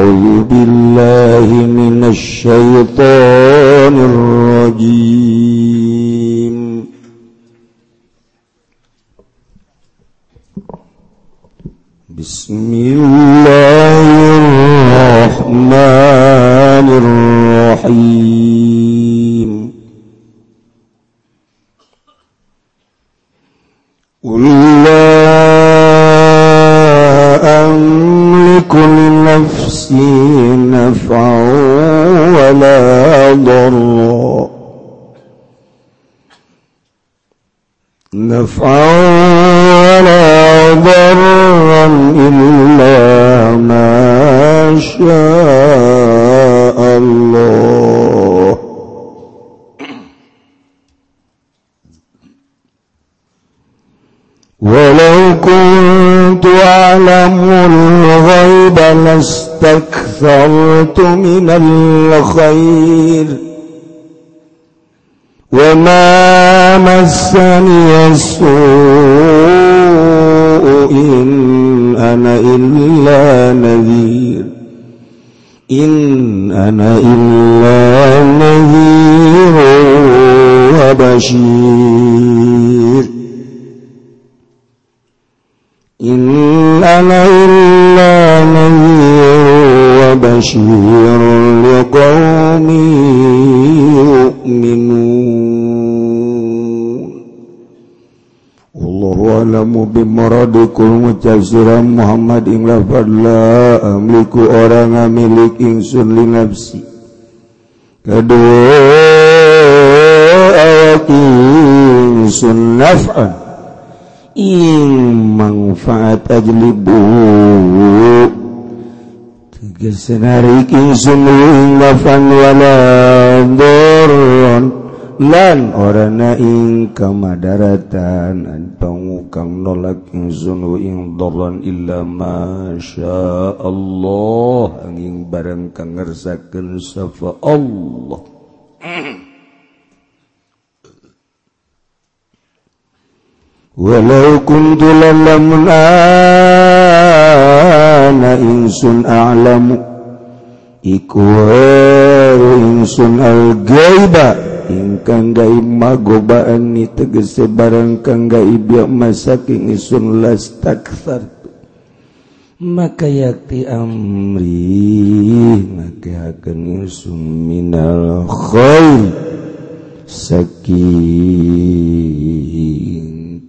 أعوذ بالله من الشيطان الرجيم بسم الله لاستكثرت من الخير وما مسني السوء إن أنا إلا نذير إن أنا إلا نذير وبشير bimorodikum ngucap sirah Muhammad ing lafad la amliku orang ngamilik ingsun li nafsi. Kedua awak ingsun naf'an. Ing manfaat ajlibu. Tegas narik ingsun ing lafan wala dorron lan. Ora naing kamadaratan antong kang nolak ingsun ing dolan illa masya Allah angin barang kang ngersakeun safa Allah. Walau kuntu lamun ana ingsun a'lamu iku ingsun al-gaibah ingkang gaib magobaan ni tegese barang kang gaib biak masaking isun las taksar maka yakti amri maka akan isun minal khair. Sakit.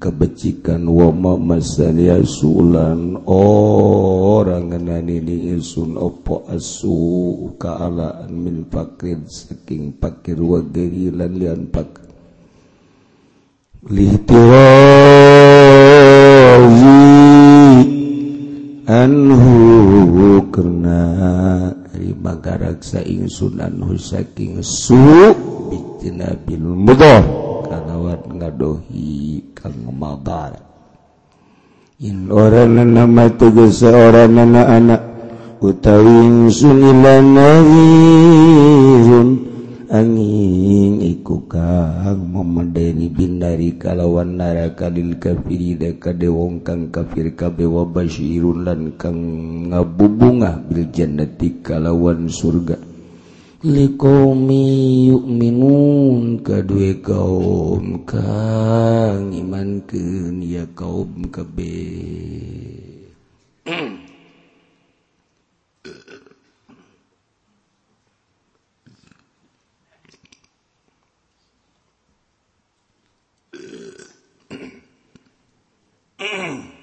kebecikan wama masania sulan orang ngenani ni insun opo asu kaalaan min fakir. Saking fakir wa gerilan lian pak. Lihtirawi anhu karena lima garak sa insun anhu saking su' ijtinabil mudhar kalawan ngadohi kang madarat in orana nama tegese orana na anak utawi ingsun ilanahirun angin iku kang memedeni bindari kalawan neraka lil kafiri deka dewong kang kafir kabe wabashirun lan kang ngabubunga bil jannati kalawan surga. liqaumi yu'minun kadue kaum ka ngimankeun ya kaum kabe Mm-hmm.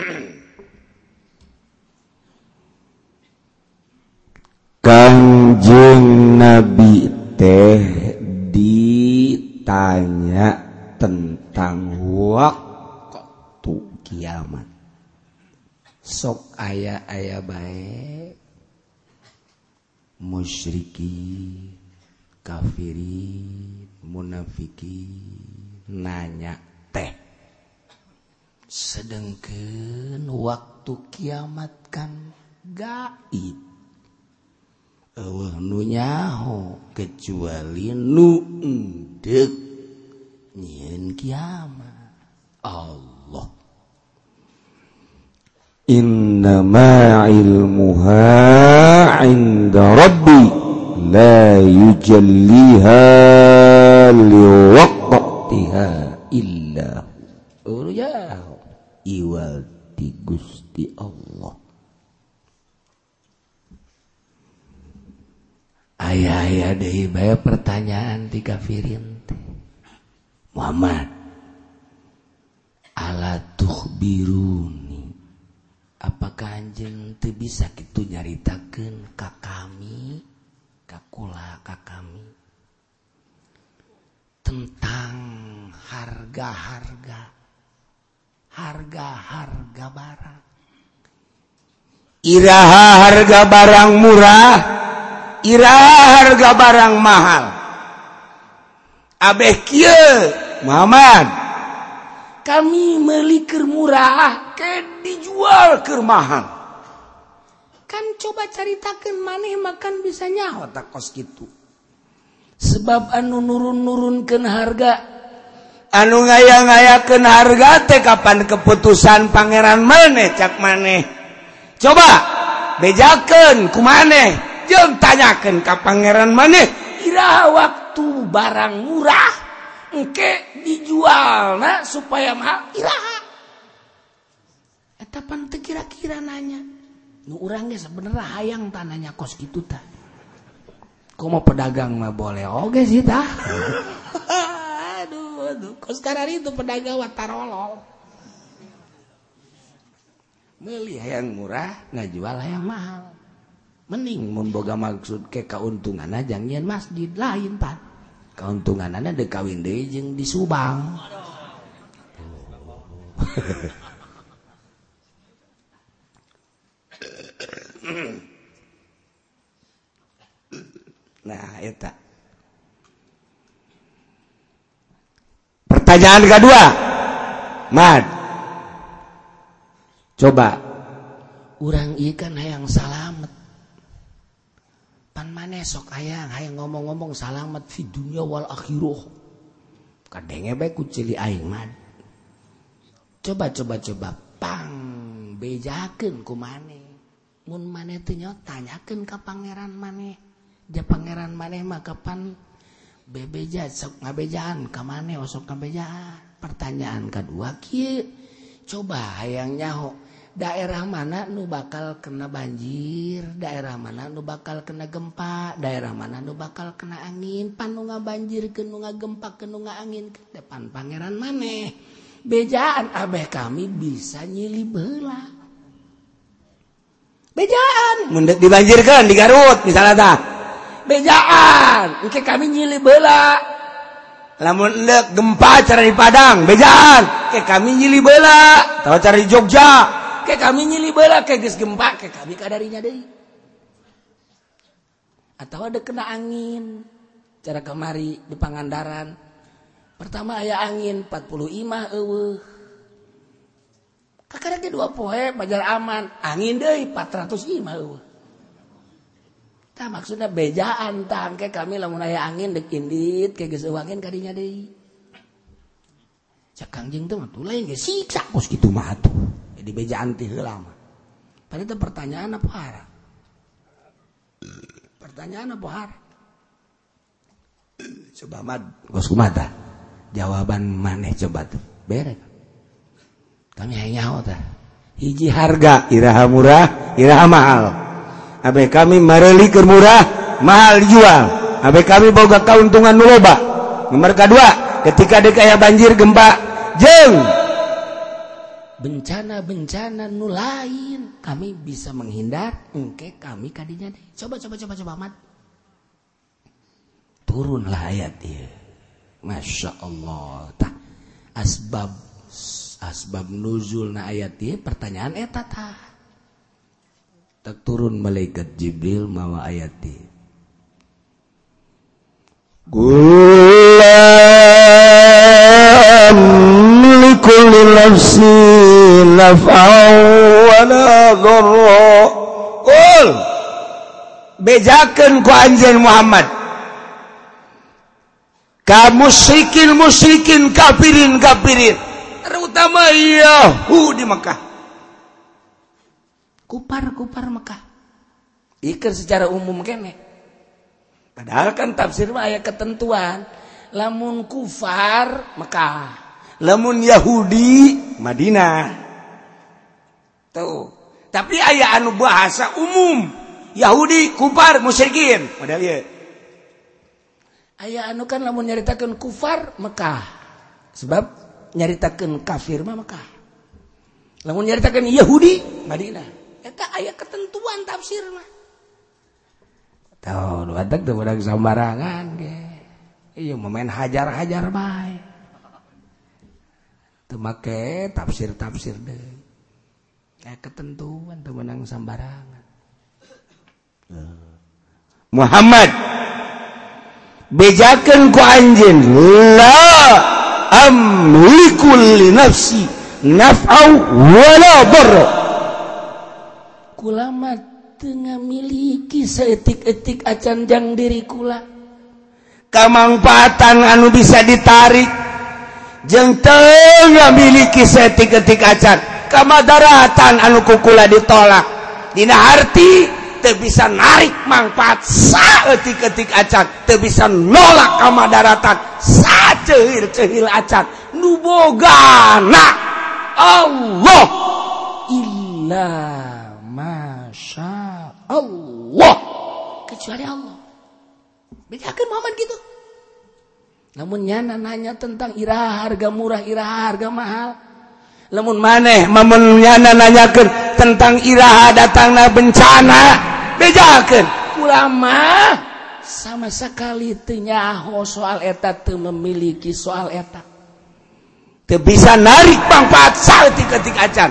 Kanjeng Nabi teh ditanya tentang waktu kiamat. Sok ayah-ayah baik musyriki kafiri munafiki nanya teh sedangken waktu kiamatkan gaib nunyaho kecuali nudek nyiin kiamat. Allah. Innama ilmuha inda rabbi la yujalliha liwaqtiha illa uryahu iwal di Gusti Allah. Ayah-ayah deh bayar pertanyaan di kafirin. Muhammad ala biruni apakah anjing tuh bisa gitu nyaritakan ka kami kakula ka kami? Tentang harga-harga harga-harga barang. Iraha harga barang murah Iraha harga barang mahal. Abeh kieu Muhammad? Kami melikir murah ke dijual ke mahal. Kan coba ceritakan maneh makan bisa nyawa tak kos gitu. Sebab anu nurun-nurunkan harga anu ngaya-ngayaken harga teh kapan keputusan Pangeran maneh cak maneh? Coba bejaken ku maneh jeung tanyakan ke Pangeran maneh kira waktu barang murah engke dijual na supaya mahal? Iraha eta pan kira-kira nanya. Nu urang ge sebenarnya hayang tanahnya kos gitu tah. Kok mau pedagang mah boleh oge sih tah. kos karena itu pedagang watarolol beli yang murah nggak jual yang mahal. Mending memboga maksud ke keuntungan aja nyian masjid lain pan keuntungan anda de kawin dejeng di Subang. Nah eta pertanyaan kedua. Mad. Coba. Orang ikan yang salamet. Pan maneh sok ayang hayang ngomong-ngomong salamet di dunia wal akhirah kadenge baik kucili aing mad. Coba coba coba. Pang bejakeun ku maneh. Mun maneh teu tanyakeun ka pangeran maneh. Ja pangeran maneh mah kapan? bebeja sok ngabejaan. Ke mana oh, osok ngabejaan? Pertanyaan kedua kia coba hayang nyaho daerah mana nu bakal kena banjir? Daerah mana nu bakal kena gempa? Daerah mana nu bakal kena angin? Panunga banjir kenunga gempa kenunga angin ke depan pangeran maneh bejaan abeh kami bisa nyili bela bejaan! Mendek dibanjirkan di Garut misalnya tak bejaan. Mungkin kami nyili bela lamun lek gempa cara di Padang bejaan. Ke kami nyili bela tahu cara di Jogja. Ke kami nyili bela ke geus gempa ke kami kadarinya deui. Atau ada kena angin. Cara kemari di Pangandaran. Pertama aya angin 40 imah eueuh. Kakak dua poe pajar aman. Angin deui 400 imah eueuh. Tah maksudnya bejaan tah angke kami lamun aya angin dek indit ke geus euangin kadinya deui. Cak Kangjeng teh mah lain geus siksa pos kitu mah atuh. Jadi bejaan teh heula mah. Padahal teh pertanyaan apa hara? Pertanyaan apa hara? Coba mad gos kumata. Jawaban maneh coba tuh. Bere. Kami hayang nyaho tah. Hiji harga iraha murah, iraha mahal. Abe kami mareli murah mahal jual abe kami boga keuntungan nuloba nomor kedua ketika dekaya banjir gempa jeng! Bencana-bencana nu lain kami bisa menghindar engke kami kadinya deh. Coba coba coba coba mat turunlah ayat ya masya Allah. Tak asbab asbab nuzul na ayat ya pertanyaan eta ta tak turun malaikat Jibril mawa ayati Gulam likulli nafsi naf'an wala dharra Qul bejakeun ku anjeun Muhammad. Ka musyrikin musyrikin kafirin kafirin terutama Yahudi Mekah. kupar-kupar Mekkah ikir secara umum kene. Padahal kan tafsir mah aya ketentuan. Lamun kufar Mekkah lamun Yahudi Madinah. Tuh. Tapi aya anu bahasa umum. Yahudi kufar musyrikin. Padahal ya aya anu kan lamun nyaritakeun kufar Mekkah sebab nyaritakeun kafir mah Mekkah lamun nyaritakeun Yahudi Madinah. Eta aya ketentuan tafsir mah tahu watak tuh budak sembarangan ge. Iya main hajar-hajar baik. teu make tafsir-tafsir deh eh ketentuan teu menang sembarangan. Eh. Muhammad. Bejakan ku anjeun la amliku li nafsi naf'au wala darra. kulamatengah miliki seetik-etik acanjang diri kula kemanfaatan anu bisa ditarik jeng tengah miliki seetik-etik acan. Kemadaratan anu kukula ditolak. Dina arti teu bisa narik manfaat saeutik-eutik acan teu bisa nolak kamadaratan saceheul-ceheul acan. Nu bogana Allah! Illah Allah. Kecuali Allah. Bedakan Muhammad gitu. Namun nyana nanya tentang iraha harga murah iraha harga mahal. Namun maneh mamun nyana nanyakan tentang iraha datangnya bencana bedakan ulama sama sekali tenyaho soal etat tuh memiliki soal eta. Bisa narik manfaat salti ketik acan.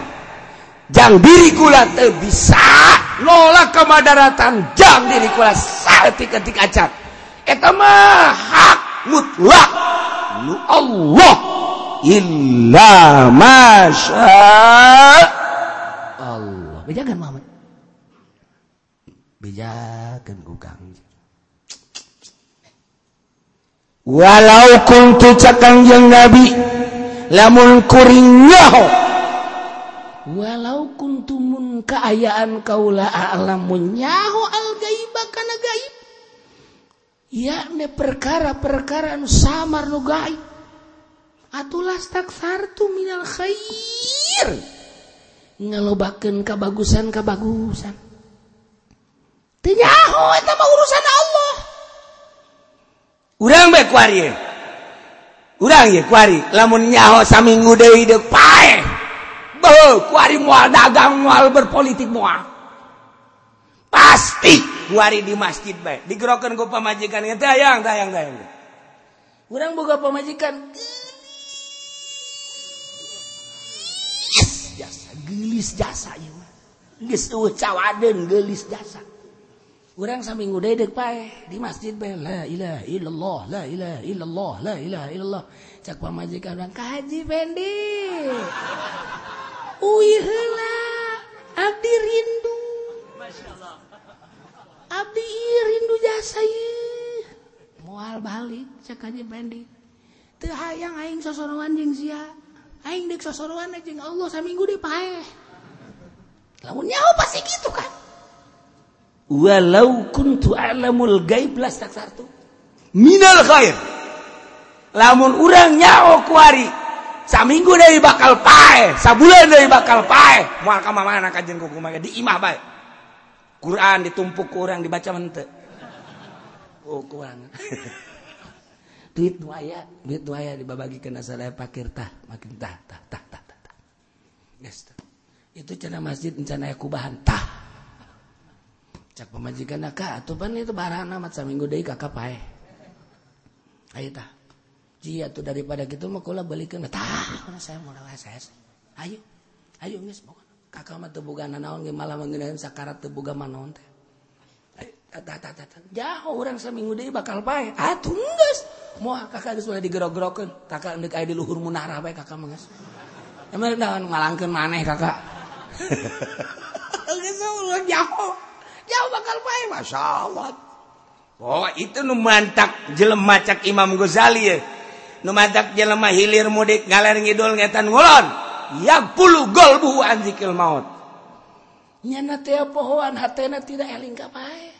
Jang diri kula bisa. nolak kemadaratan jam diri ketik acak mah hak mutlak. Nu Allah. Illa masya. Allah. Bejakan mama bejakan gukang walau kuntu cakang yang nabi lamun kuring nyaho. Walau keayaan kaula alammunyahu algaiba kana gaib. Yakni perkara-perkara nu samar nu gaib. Atulah taksartu minal khair. Ngalobakeun kabagusan kabagusan teu nyaho eta mah urusan Allah. Urang bae kuari. Urang ye kuari. Lamun nyaho saminggu deui deuk pae kuari moal dagang moal berpolitik moal pasti hari di masjid baik digerokan gue pemajikan tayang tayang tayang. Kurang buka pemajikan jasa gelis jasa ya geus eueuh cawaden gelis jasa. Urang saminggu dedek pae di masjid bae la ilaha illallah la ilaha illallah la ilaha illallah. Cak pamajikan urang kaji pendi Abdi rindu Abdi rindu jasa mual balik cekanya pendek teu hayang aing sosorowan jeung sia aing deuk sosorowan jeung Allah saminggu deh paeh lamun nyaho pasti gitu kan walau kuntu alamul gaib lastak sartu minal khair. Lamun urang nyaho kuari saminggu dari bakal pae sabulan dari bakal pae mual ka mana kajian kuku mah di imah bae. Quran ditumpuk kurang dibaca mente oh kurang duit nu aya duit nu aya dibabagikeun asalaya pakir tah makin tah tah tah tah tah, tah. Yes, itu cina masjid cina kubahan tah. Cak pemajikan kak atuh pan itu barang amat saminggu deui kakak pae ayo tah. Jia tuh daripada gitu mah kula balikeun tah saya modal saya. Ayo. Ayo geus pokona. Kakak mah teu boga naon ge malah mengeunaan sakarat teu boga manaon teh. Jauh orang seminggu deui bakal pae. Atuh geus. Moal kakak geus mulai digerok-gerokeun. Kakak endek aya di luhur munara bae kakak mah geus. Emang naon ngalangkeun maneh kakak. Geus ulah jauh. Jauh bakal pae masyaallah. Oh itu nu mantak jelem macak Imam Ghazali ya. numatak jelema hilir mudik ngaler ngidul ngetan ngulon. Ya puluh gol buhu anzikil maut. Nyana teh pohoan hatena tidak eling kapae.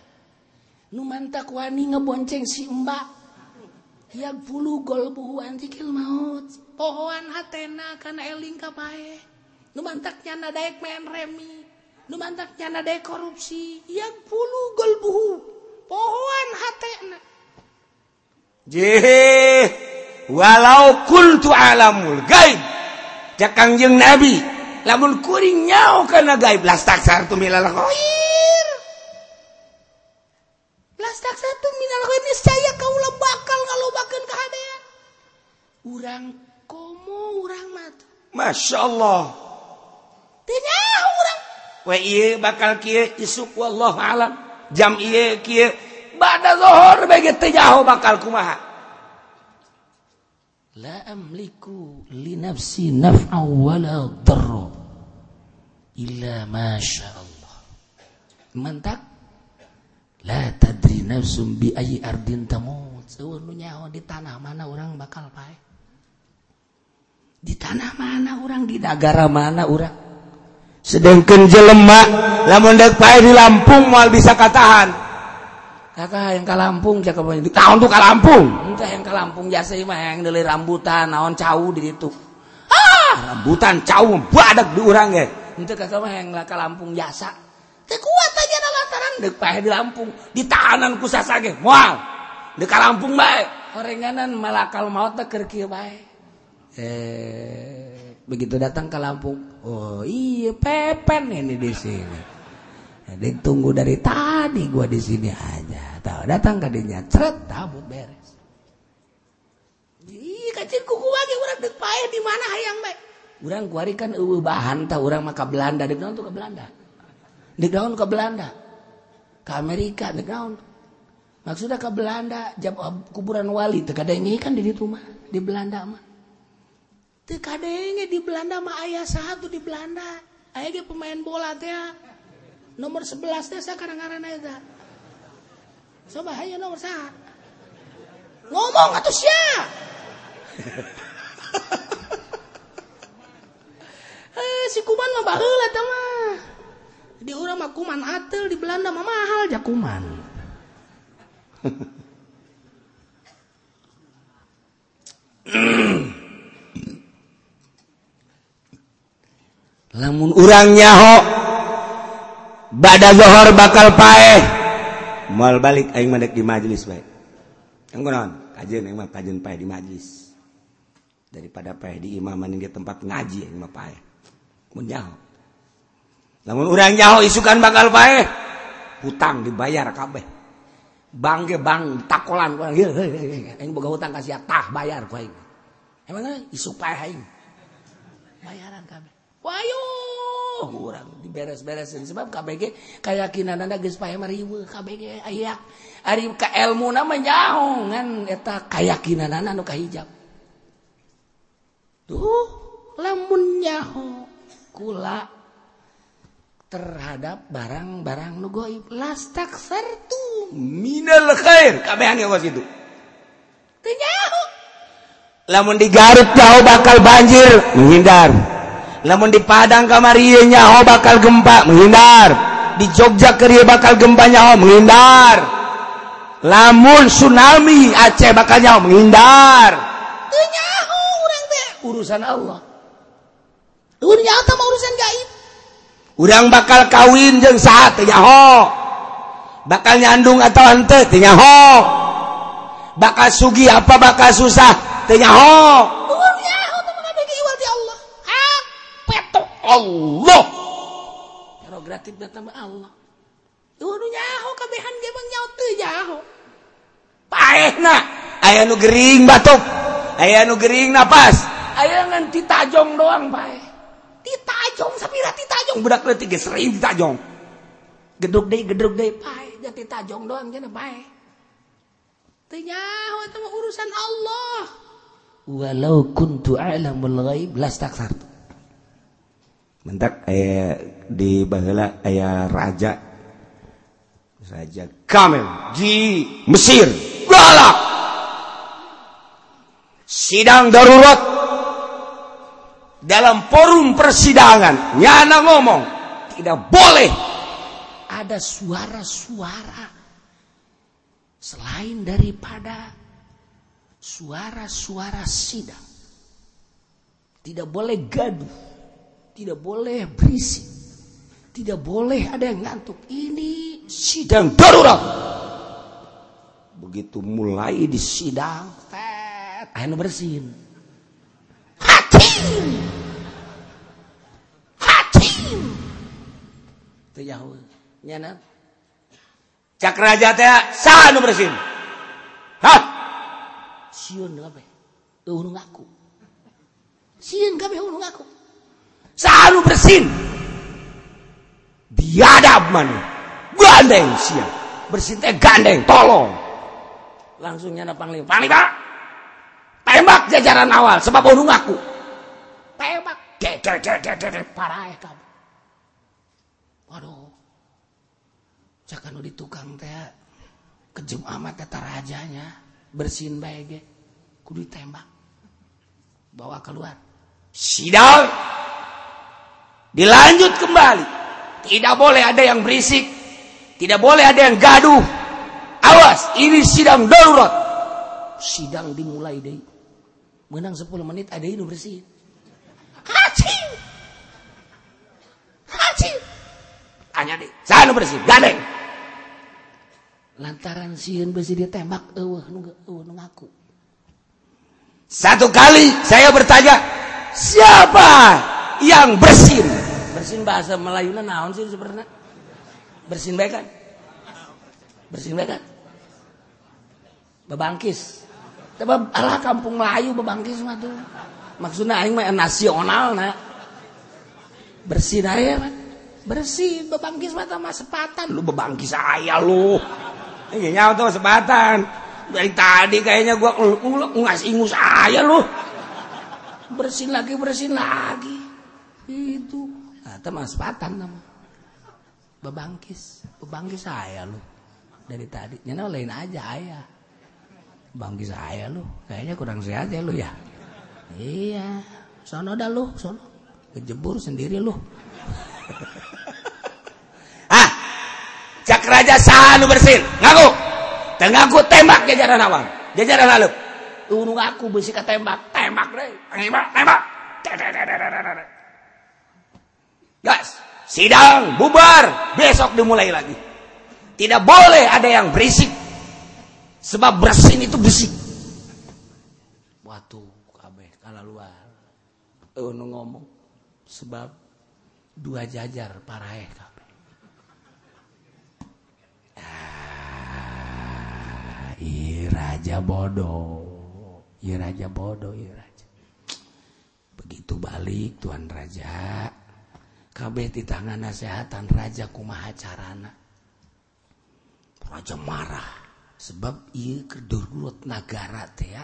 Numantak wani ngebonceng si mbak ya puluh gol buhu anzikil maut. Pohoan hatena kana eling kapae. Numantak nyana daek main remi. Numantak nyana daek korupsi. Ya puluh gol buhu. Pohoan hatena. Jeh walau kuntu alamul gaib. Cakangjeng nabi lamun kuring nyao kana gaib las taksar tu milal ghair. Las taksar tu milal ghair niscaya kaula bakal ngalobakeun kahadean urang komo urang mat Masya Allah tidak urang. We ieu bakal kieu isuk wallahu alam. Jam ieu kieu bada zuhur bege teu bakal kumaha? La amliku li nafsi naf'a wala darra illa ma Allah. Mantak la tadri nafsum bi ayi ardin tamut. Seueur nu nyaho di tanah mana orang bakal pae. Di tanah mana orang di negara mana orang. Sedangkan jelemak lamun dek pae di Lampung mal bisa katahan Kakak yang ke Lampung cakap di Tahun tuh ke Lampung. Entah yang ke Lampung jasa mah yang dari rambutan naon cau di situ Ah, rambutan cau badak di urang ge. Entah kakak mah yang ke Lampung jasa. Teu kuat aja da lataran deuk pae di Lampung. Di tahanan ku sasage moal. Di ke Lampung bae. orenganan malakal maut teh keur kieu bae. Eh, begitu datang ke Lampung. Oh, iya pepen ini di sini. ditunggu dari tadi gua di sini aja. Tahu datang kadinya ceret tabut beres. Ih kacir kuku lagi orang dek pae di mana hayang baik orang kuari kan eueuh bahan tah orang maka Belanda. Dek naon tuh ke Belanda? Dek naon ke Belanda? Ke Amerika dek naon? Maksudnya ke Belanda jab eh, kuburan wali teu kadenge kan di ditu mah di Belanda mah. Teu kadenge di Belanda mah ayah satu di Belanda. Ayah ge pemain bola teh ah. Nomor 11 teh kadang-kadang eta coba ayo nomor satu ngomong atau sia. Eh si kuman mah baheula teh mah. Di urang mah kuman atel di Belanda mah mahal ja kuman. Namun bad zohor bakal pae mal balik aing medek di majelis baik yang kunaon kajian aing mah kajian pae di majelis daripada pae di imaman di tempat ngaji aing mah pae mun nyaho. Lamun urang isukan bakal pae hutang dibayar kabeh. Bangge bang takolan kurang aing boga hutang kasih tah bayar ku aing. Isuk pae aing? Bayaran kabeh. Wayu! oh kurang diberes-beres sebab KBG kayakakinan anda KBG aya Ari ke ilmu namanyahongan eta kayakakinan anak nu kahijab. Tuh lamun nyaho kula terhadap barang-barang nu goib. Las taksar tu minal khair. Kabehan yang was itu lamun digarut jauh bakal banjir. Menghindar. namun di Padang kamarinya Oh bakal gempa menghindar. Di Jogja Keria bakal gempanya Oh menghindar. Lamun tsunami Aceh bakalnya Oh menghindar. Urusan Allah. Dunia atau urusan gaib. Orang bakal kawin jeng saat tenyaho bakal nyandung atau ante tenyaho bakal sugi apa bakal susah tenyaho Allah. Prerogatif datang Allah. Dulu nyaho kabehan ge bang nyaho teu nyaho. Paehna aya nu gering batuk. Aya nu gering napas. Aya ngan tajong doang paeh. Tajong sapira tajong. Budak leutik ge sering tajong. Gedruk deui gedruk deui paeh. Jeung tajong doang cenah paeh. Teu nyaho eta urusan Allah. Walau kuntu a'lamul ghaib lastaktsartu mentak aya di bahula aya raja. Raja Kamil di Mesir. Galak sidang darurat. Dalam forum persidangan nyana ngomong tidak boleh ada suara-suara. Selain daripada suara-suara sidang. Tidak boleh gaduh tidak boleh berisik. Tidak boleh ada yang ngantuk. Ini sidang darurat. Begitu mulai di sidang tet ayo bersin hakim hakim itu jauh nyana cak raja teh sah nu bersin hah? Siun apa eueuh nu ngaku. Sieun kabeh nu ngaku nu bersin. Biadab man gandeng siang. Bersin teh gandeng tolong. Langsung nyana panglima. Panglima tembak jajaran awal sebab nu ngaku. Tembak. Geger geger geger parah ya kamu. Waduh. Cakan di tukang teh kejem amat kata rajanya bersin ge. Kudu ditembak bawa keluar. Sidang dilanjut kembali. Tidak boleh ada yang berisik. Tidak boleh ada yang gaduh. Awas ini sidang darurat. Sidang dimulai deh menang 10 menit ada ini bersih. Haji! Haji! Tanya deh sana bersih gandeng lantaran sieun besi dia tembak. Nu eueuh nu ngaku. Satu kali saya bertanya siapa yang bersin bersin bahasa Melayuna naon sih sebenarnya? Bersin baik kan? Bersin baik kan? Bebangkis. Tapi alah kampung Melayu bebangkis mah tuh. Maksudnya aing mah nasional nah bersin aya mah bersih bebangkis mah sepatan. Lu bebangkis saya lu. Ini nyawa tuh sepatan. Dari tadi kayaknya gua ngasih ingus saya lu. Bersin lagi bersin lagi. Itu nah, mah sepatan nama. Bebangkis. Bebangkis saya lu. Dari tadi. Nyana lain aja ayah bangkis saya lu. Kayaknya kurang sehat ya lu ya? Iya. Sono dah lu sono. Kejebur sendiri lu. Ah cak raja sanu bersin. Ngaku. Ngaku tembak jajaran awal jajaran lalu tunggu aku besi ke tembak tembak deh tembak. Tembak gas sidang bubar. Besok dimulai lagi. Tidak boleh ada yang berisik. Sebab bersin itu berisik. Waktu kabeh kalah luar oh ngomong. Sebab dua jajar paraeh kabeh ah, iya raja bodoh. Iya raja bodoh iya raja. Begitu balik tuan raja kabeh di tangan nasehatan raja kumaha carana raja marah. Sebab iya kedurut negara teh ya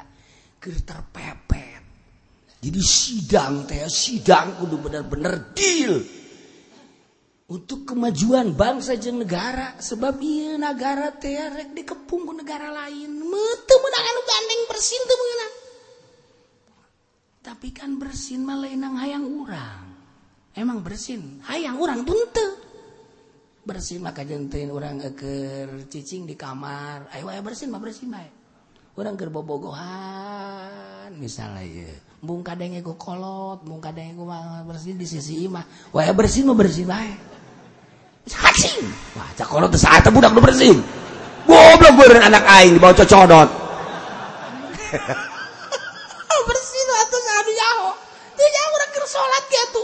terpepet. Jadi sidang teh sidang kudu bener-bener deal. Untuk kemajuan bangsa jeung negara sebab iya negara teh rek dikepung ku negara lain. Teu meunang anu gandeng bersin teu meunang tapi kan bersin mah lain hayang urang emang bersin? Hayang orang buntu bersin maka jentin orang eker cicing di kamar. Ayo ayo bersin mah bersin baik orang ker bobogohan misalnya ya bung kadangnya gue kolot bung kadangnya gue bersin di sisi imah wae bersin mah bersin baik cacing wah cak kolot saat budak lu bersin. Goblok gue anak aing dibawa cocodot.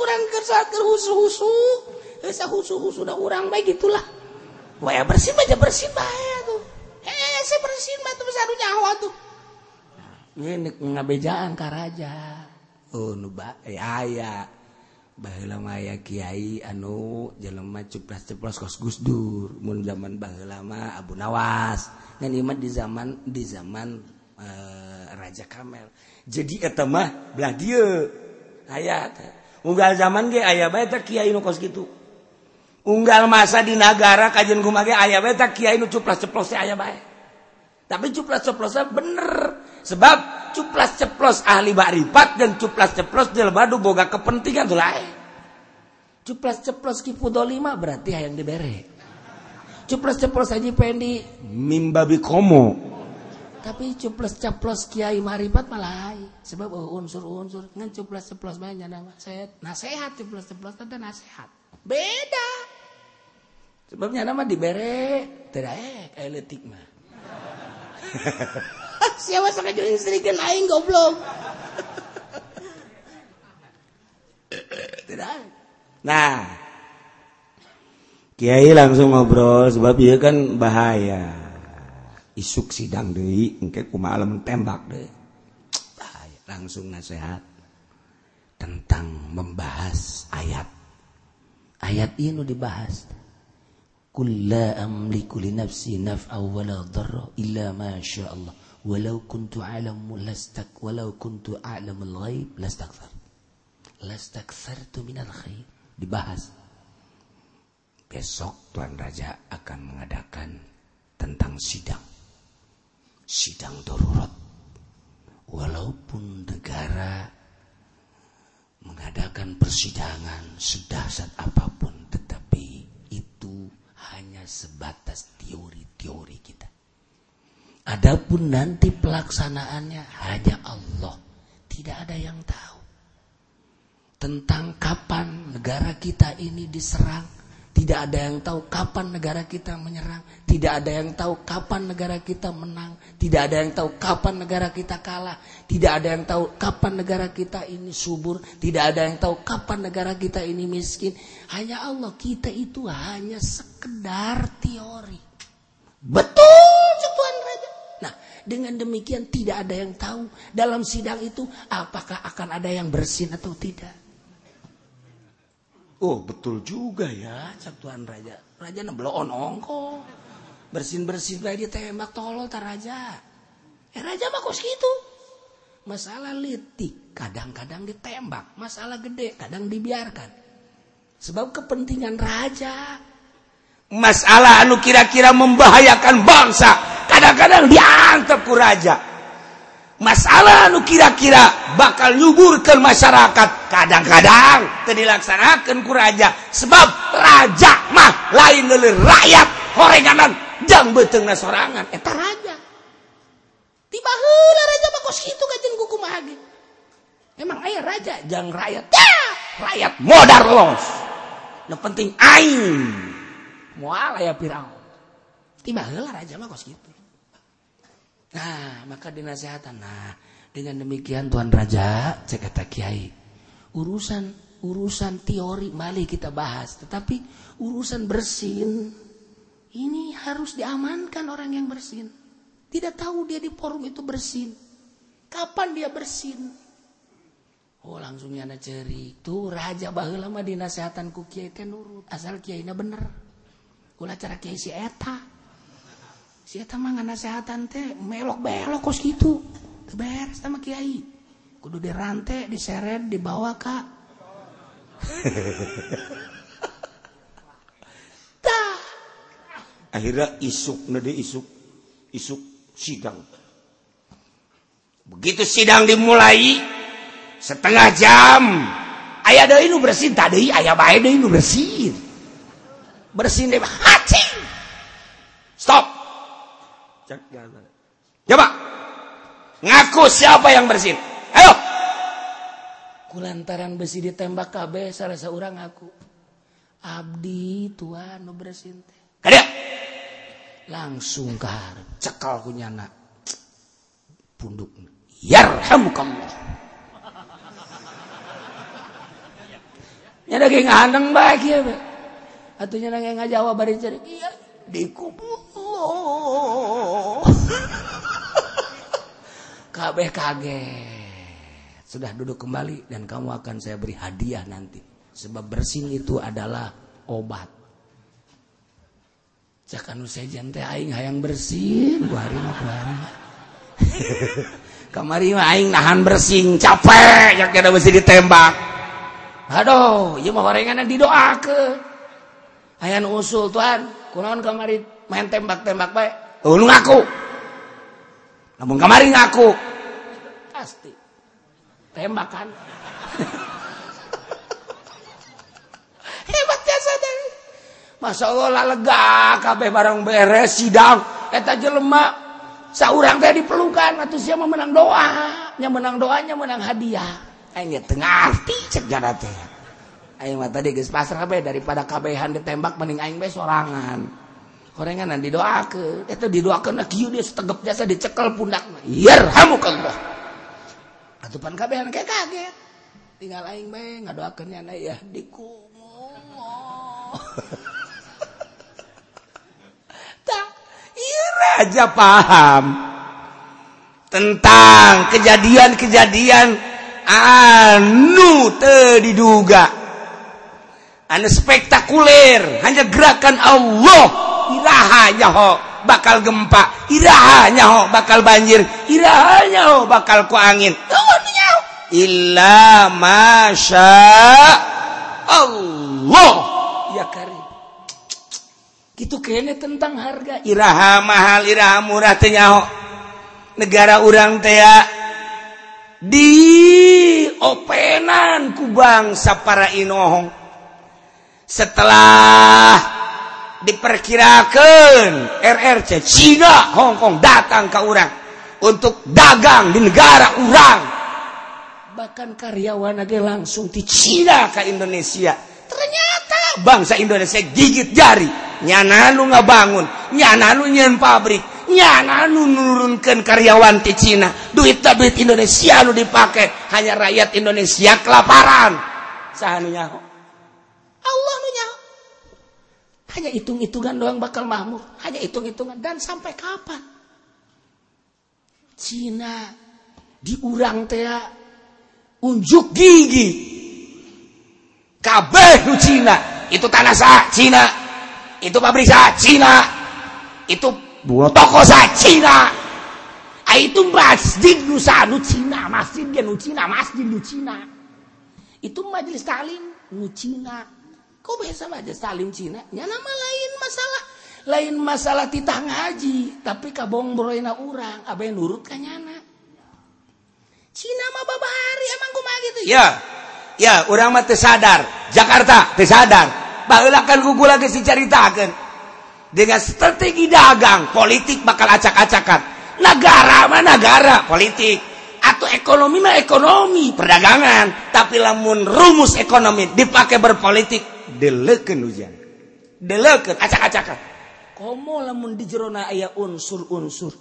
atuh urang keur salat keur husu-husu dah orang baik gitulah. Wah bersih aja bersih bae tuh. Eh saya bersih mah tuh bisa nyawa tuh. Ini ngabejaan karaja. Oh nu ba eh aya. Baheula mah kiai anu jelema ceplas-ceplos kos Gus Dur. Mun zaman baheula mah Abu Nawas. Ngan iman di zaman di zaman uh, Raja Kamel. Jadi eta mah belah dieu. Aya unggal zaman ge aya bae teh kiai nu kos kitu. Unggal masa di nagara kajian kumaha aya bae teh kiai nu cuplas-ceplosnya aya bae. Tapi cuplas-ceplosnya bener. Sebab cuplas-ceplos ahli bakrifat dan cuplas-ceplos di boga kepentingan tuh lain. Cuplas-ceplos kipu dolima berarti yang dibere. Cuplas-ceplos aja pendi mimbabi komo. Tapi cuplas ceplos Kiai maripat malah sebab oh, unsur-unsur. Ngan cuplas ceplos banyak nama saya nasehat cuplas ceplos tante nasehat beda. Sebabnya nama dibere tidak eh eletik mah. Siapa sangat jadi istri kan aing goblok. Tidak. Nah Kiai langsung ngobrol sebab dia kan bahaya isuk sidang deui engke kumaha tembak deh langsung nasihat tentang membahas ayat. Ayat ini dibahas. Kulla amliku li nafsi naf'a wala dharra illa ma sya Allah walau kuntu a'lamu lastak walau kuntu a'lamul ghaib lastakthar lastakthartu minal khair dibahas. Besok tuan raja akan mengadakan tentang sidang sidang darurat. Walaupun negara mengadakan persidangan sedahsyat apa pun tetapi itu hanya sebatas teori-teori kita. Adapun nanti pelaksanaannya hanya Allah. Tidak ada yang tahu tentang kapan negara kita ini diserang tidak ada yang tahu kapan negara kita menyerang. Tidak ada yang tahu kapan negara kita menang. Tidak ada yang tahu kapan negara kita kalah. Tidak ada yang tahu kapan negara kita ini subur. Tidak ada yang tahu kapan negara kita ini miskin. Hanya Allah. Kita itu hanya sekedar teori. Betul Tuhan Raja. Nah, dengan demikian tidak ada yang tahu dalam sidang itu apakah akan ada yang bersin atau tidak. Oh betul juga ya cak Tuhan Raja. Raja nebloon ongko. Bersin-bersin baik ditembak tolol tar Raja. Eh Raja mah kos gitu. Masalah litik kadang-kadang ditembak. Masalah gede kadang dibiarkan. Sebab kepentingan Raja. Masalah anu kira-kira membahayakan bangsa. Kadang-kadang diantep ku Raja masalah nu kira-kira bakal nyubur ke masyarakat. Kadang-kadang dilaksanakan ku raja sebab raja mah lain lelir rakyat. Horenganan jang beteng na sorangan. Eta raja. Tiba heula raja mah kos kitu gajen ku kumaha ge emang aya raja? Jang rakyat. Ya rakyat modar los nu penting aing moal aya piraon tiba heula raja mah kos kitu. Nah, maka dinasehatan. Nah, dengan demikian Tuan Raja, cek kata Kiai, urusan urusan teori mali kita bahas, tetapi urusan bersin ini harus diamankan orang yang bersin. Tidak tahu dia di forum itu bersin. Kapan dia bersin? Oh langsungnya na ceri. Tuh raja baheula mah dinasehatan ku kiai teh nurut. Asal kiai bener. Kula cara kiai si eta. sehatan teh melok belok kos gitu keber sama Kyai kudu di rantai diseret dibawa Kak akhirnya isuk nede isuk isuk sidang. Begitu sidang dimulai setengah jam. Ayah dari nu bersin tadi ayah bayi dari nu bersin bersin deh hacing! Stop. Coba. Ngaku siapa yang bersin? Ayo. Kulantaran besi ditembak KB salah seorang ngaku. Abdi tuan nu bersin teh. Kada. Langsung ke harap. Cekal kunyana. Punduk. Yarhamukallah. Nyada ge ngahandeng bae kieu. Atunya nang ngajawab bari cari. Iya, dikubur. kabeh kaget. Sudah duduk kembali dan kamu akan saya beri hadiah nanti. Sebab bersin itu adalah obat. Cakan sejen teh aing hayang bersin. Kuari mah kuari kamari mah aing nahan bersin. Capek yang kada mesti ditembak. Aduh ieu mah horenganna didoakeun. Aya usul Tuhan. Kunaon kamari? Main tembak-tembak baik oh, lu ngaku. Namun kamari ngaku. Pasti. Tembakan. Hebat biasa dari Masya Allah lah lega kabeh barang beres sidang. Eta jelema saurang teh dipelukan atau siapa menang doa. Nya menang doanya menang hadiah. Aing tengah arti cek jana Aing mah tadi geus pasrah daripada kabehan ditembak mending aing bae sorangan gorenganan didoakeun. Eta didoakeun nah kieu dia setegep jasa dicekel pundak mah. Yarhamukallah. Atupan kabehan kayak kaget. Tinggal aing bae ngadoakeun nya na ya dikumo tak ieu raja paham tentang kejadian-kejadian anu teu diduga. Anu spektakuler hanya gerakan Allah. irahanya ho bakal gempa. Irahanya ho bakal banjir. Irahanyahok bakal ku angin. Illa Masya Allah. Ya karim. Gitu kayaknya tentang harga. Iraha mahal iraha murah tenyaho negara urang teh di openan ku bangsa para inohong. Setelah diperkirakan RRC Cina Hongkong datang ke orang untuk dagang di negara orang. Bahkan karyawan aja langsung di Cina ke Indonesia. Ternyata bangsa Indonesia gigit jari. Nyana lu nggak bangun nyana lu nyen pabrik nyana lu nurunkan karyawan di Cina. Duit duit Indonesia lu dipakai hanya rakyat Indonesia kelaparan. Sahanunya Allah nu nyaho. Hanya hitung-hitungan doang bakal makmur hanya hitung-hitungan. Dan sampai kapan? Cina diurang teh unjuk gigi. Kabeh Cina. Itu tanah sah Cina. Itu pabrik sah Cina. Itu dua toko sa Cina. Ah, itu masjid Nusa nu Cina. Masjid dia nu Cina. Masjid nu Cina. Itu majelis talim nu Cina kok biasa aja salim Cina? Nya nama lain masalah. Lain masalah titah ngaji tapi kabong broina urang abe nurut kanyana Cina mah babari emang kumaha gitu ya? Ya urang mah sadar. Jakarta sadar. Baheula kan gugula geus dicaritakeun dengan strategi dagang politik bakal acak-acakan. Negara mah negara politik. Atau ekonomi mah ekonomi perdagangan. Tapi lamun rumus ekonomi dipakai berpolitik. Deleken hujan. Deleken. Acak-acakan. Komo lamun di jerona ayah unsur-unsur.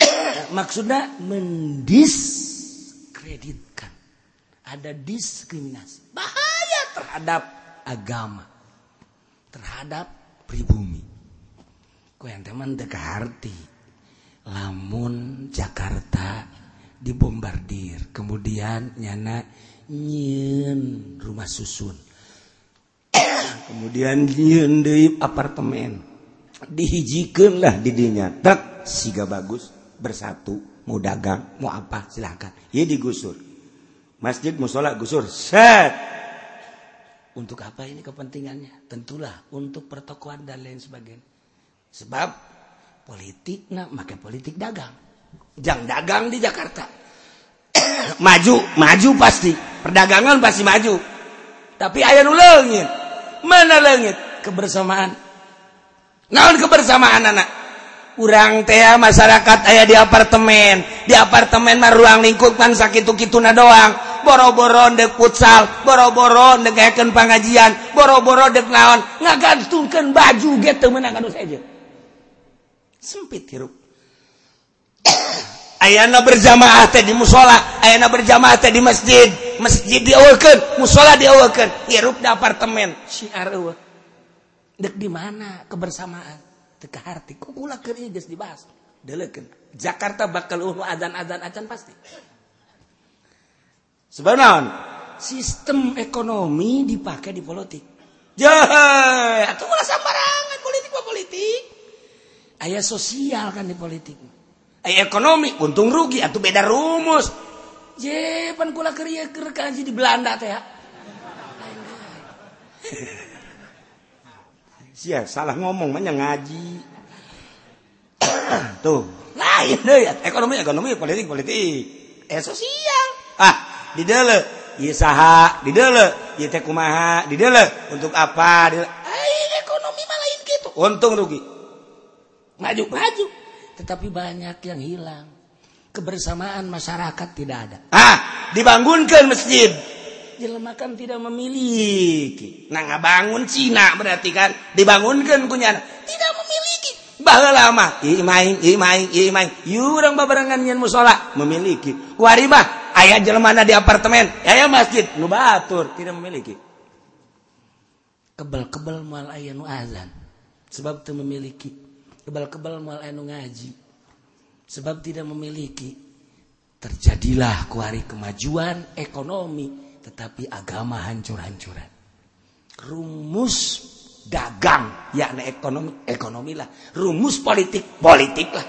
Maksudnya mendiskreditkan. Ada diskriminasi. Bahaya terhadap agama. Terhadap pribumi. Ku yang teman arti lamun Jakarta dibombardir kemudian nyana nyin rumah susun kemudian di apartemen dihijikan lah didinya tak siga bagus bersatu mau dagang mau apa silakan ya digusur masjid musola gusur set untuk apa ini kepentingannya? Tentulah untuk pertokohan dan lain sebagainya. Sebab politik, nah, maka politik dagang. Jangan dagang di Jakarta. maju, maju pasti. Perdagangan pasti maju. Tapi ayah nu leungit. mana langit? Kebersamaan. Naon kebersamaan anak? Urang teh masyarakat ayah di apartemen. Di apartemen mah ruang lingkup kan sakit kituna doang. Boro-boro dek futsal boro-boro dek pengajian boro-boro dek naon? Ngagantungkan baju gitu menang meunang aja sempit hirup. Ayana berjamaah teh di musola ayana berjamaah teh di masjid. Masjid diawalkan musola diawalkan hirup di apartemen. Syiar dek di mana? Kebersamaan. Teka hati kok ulah kerja dibahas? Delekan. Jakarta bakal ulu adan-adan acan pasti. Sebenarnya sistem ekonomi dipakai di politik. Jahe atau malah sembarangan politik apa politik. Ayah sosial kan di politik ayah ekonomi untung rugi atau beda rumus. Je pan kula kerja kerja di Belanda teh salah ngomong banyak ngaji. Tuh. Lain deh ekonomi ekonomi politik politik. Eh sosial ah di dele saha di dele teh kumaha di dele untuk apa di ekonomi malah gitu untung rugi. Maju maju tetapi banyak yang hilang. Kebersamaan masyarakat tidak ada. Ah dibangunkan masjid. Jelemakan tidak memiliki. Nah ngabangun Cina berarti kan? Dibangunkan punya tidak memiliki. Bahwa lama. Imain imain imain yurang babarengan nyen musola. Memiliki. Kuarima ayah jelemana di apartemen. Ayah masjid. Nu batur tidak memiliki. Kebal-kebal mual ayah nu azan. Sebab itu memiliki kebal-kebal mual ayah nu ngaji. Sebab tidak memiliki. Terjadilah kuari kemajuan ekonomi tetapi agama hancur-hancuran. Rumus dagang yakni ekonomi ekonomi lah. Rumus politik politik lah.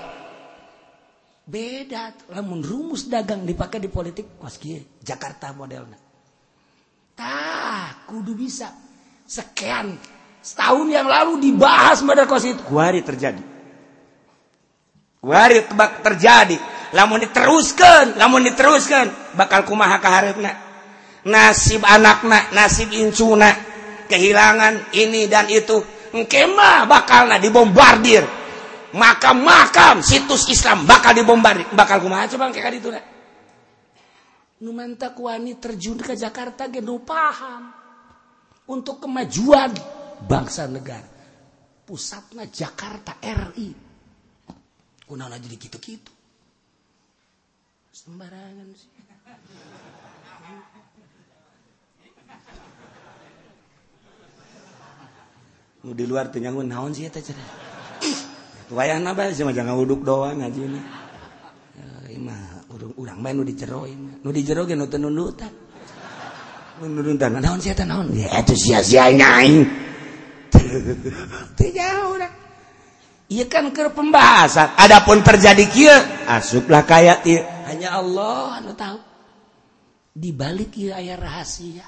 Beda namun rumus dagang dipakai di politik was Jakarta modelnya tak kudu bisa. Sekian setahun yang lalu dibahas pada kos itu kuari terjadi kuari tebak terjadi. Lamun diteruskan lamun diteruskan bakal kumaha kaharepna nasib anakaknya nasib Incuna kehilangan ini dan itukemah bakal dibombardir. Makam-makam situs Islam bakal dibombardir. Bakal terjun ke Jakarta gedung paham. Untuk kemajuan bangsa negara. Pusatnya Jakarta RI Kunaon jadi gitu-gitu. Sembarangan sih. Nu di luar tuh nyangun naon sih eta cerah. Wayahna sih mah jangan uduk doang aja ini eh, mah urang urang bae nu di ceroy Nu di jero ge nu nundutan. Naon sih eta naon? Ya itu sia-sia nyaing. Teu jauh Iya kan ke pembahasan. Adapun terjadi Ki asuplah kayak hanya Allah tahu. Dibalik aya rahasia.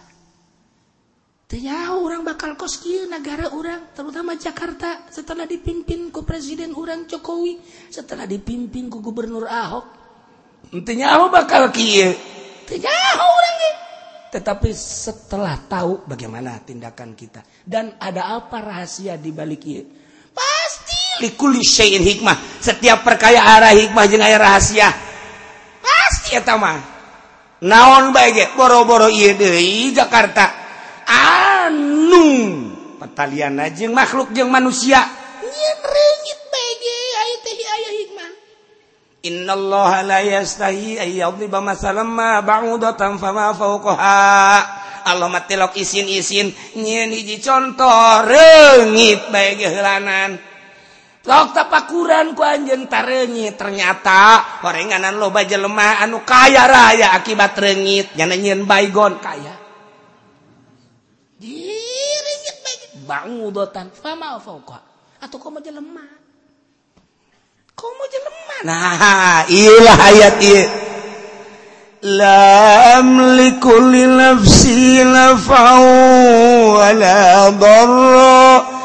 Orang bakal koski negara orang terutama Jakarta. Setelah dipimpin ke Presiden orang Jokowi setelah dipimpin ke Gubernur Ahok intinya bakal tetapi setelah tahu bagaimana tindakan kita dan ada apa rahasia di balik pasti hikmah. Setiap perkaya arah hikmah jeung aya rahasia. Pasti eta mah. Naon bae ge? Boro-boro ieu deui Jakarta. Anu patalianna jeung makhluk jeung manusia. Nyieun reungit bae ge aya teh aya hikmah. Innallaha la yastahi ayyadhiba masalan ma ba'udatan fama fawqaha. Allah mah telok isin-isin. Nyieun hiji contoh reungit bae ge heulanan. Lokta pakuran ku anjen terengit ternyata gorenganan loba jelema anu kaya raya akibat rengit nyana nyen baygon kaya. Direngit baygon bangudotan fama fauqa atau kau mau jelema. Kau mau jelema. Nah, ilah ayat ieu. lam amliku lafau nafa'u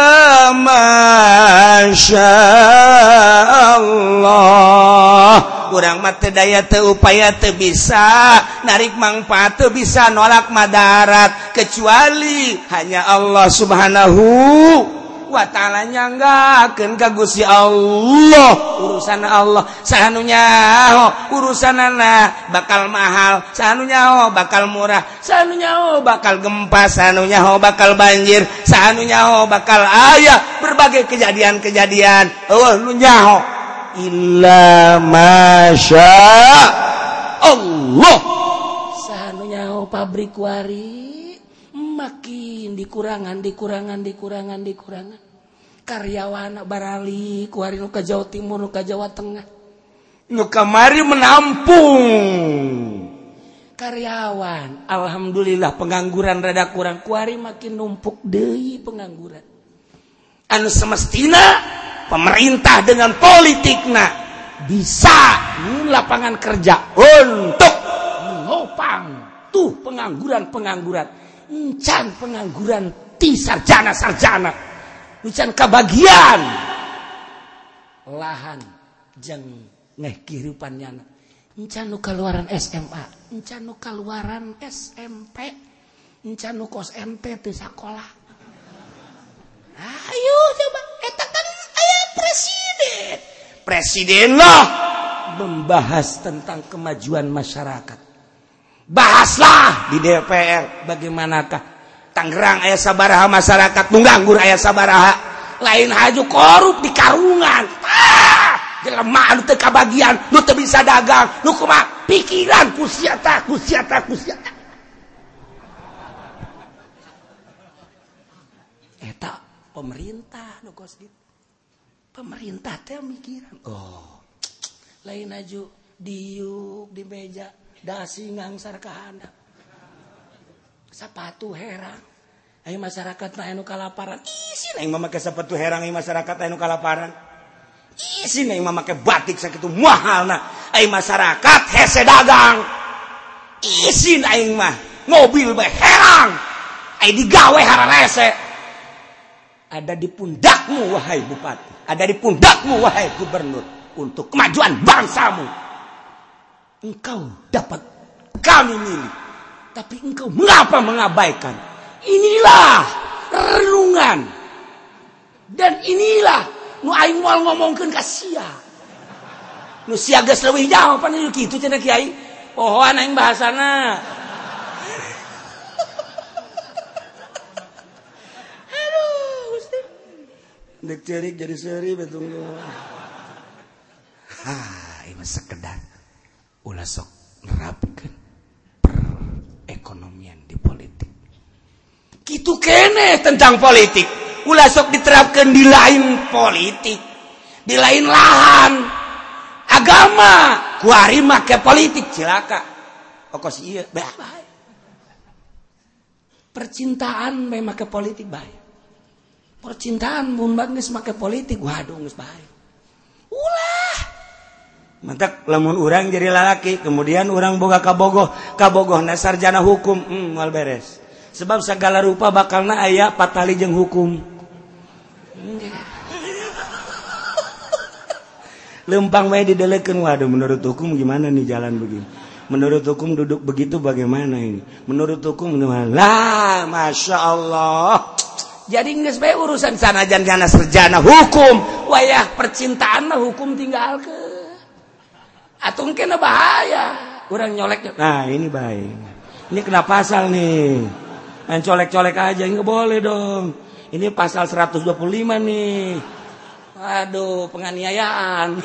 إلا ما شاء الله kurang mate daya te upaya te bisa. Narik manfaat te bisa nolak madarat. Kecuali hanya Allah subhanahu Watanya nggakkan kagusi Allah. Urusan Allah sanunyaho urusan anak bakal mahal sanunyaho bakal murah sanunyaho bakal gempa sanunyaho bakal banjir sanunyaho bakal ayah berbagai kejadian-kejadian. Oh, Allah -kejadian. lunyaho illa masya Allah. Sanunyaho pabrik waris. Makin dikurangan dikurangan dikurangan dikurangan. Karyawan barali kuari nuka Jawa Timur nuka Jawa Tengah. Nuka mari menampung. Karyawan Alhamdulillah pengangguran rada kurang. Kuari makin numpuk deui pengangguran. Anu semestina pemerintah dengan politik nah bisa lapangan kerja untuk menopang tuh pengangguran pengangguran encan pengangguran ti sarjana sarjana encan kebagian. Lahan jeng ngeh kehidupan nyana encan keluaran SMA encan keluaran SMP encan kos MP di sekolah. Ayo coba. Eta kan ayah presiden. Presiden loh membahas tentang kemajuan masyarakat. Bahaslah di DPR bagaimanakah Tangerang ayah sabaraha masyarakat mengganggur ayah sabaraha? Lain haju korup di karungan. Ah! Jelema anu teu kabagian nu teu bisa dagang. Nu kumaha? Pikiran kusiata kusiata kusiata. Eta pemerintah nu kos gitu pemerintah teh mikiran. Oh. Lain aju diuk di meja dasi ngangsar kahana sepatu herang. Ayo masyarakat na anu kalaparan. Isin ayo memakai sepatu herang ayo masyarakat anu kalaparan. Isin ayo memakai batik sakitu mahal na ayo masyarakat hese dagang. Isin aing mah mobil bae herang. Ayo digawe hararese. Ada di pundakmu wahai bupati. Ada di pundakmu wahai gubernur untuk kemajuan bangsamu. Engkau dapat kami milih. Tapi engkau mengapa mengabaikan? Inilah renungan. Dan inilah nu aing moal ngomongkeun ka sia nu sia geus leuwih jauh pan kitu cenah kiai. Pohoan aing bahasana. Aduh gusti. Dek cerik jadi seri betul ha ini sekedar ulah sok nerapkeun perekonomian di politik. Gitu kene tentang politik. Ulah sok diterapkan di lain politik di lain lahan. Agama kuari make politik cilaka. Okos iya baik percintaan memang ke politik baik percintaan pun bagus make politik waduh nggak baik ulah! mantap lamun urang jadi lalaki kemudian orang boga kabogoh kabogoh nasar jana hukum hmm, mal beres. Sebab segala rupa bakalna ayah patali jeng hukum. Lempang wae didelekeun waduh menurut hukum gimana nih jalan begini? Menurut hukum duduk begitu bagaimana ini? Menurut hukum gimana lah masya Allah. Jadi nggak urusan sana jana serjana hukum. Wayah percintaan hukum tinggalkan ke atau mungkin bahaya. Kurang nyolek. Nah ini baik. Ini kena pasal nih. Main colek-colek aja nggak boleh dong. Ini pasal 125 nih. Aduh penganiayaan.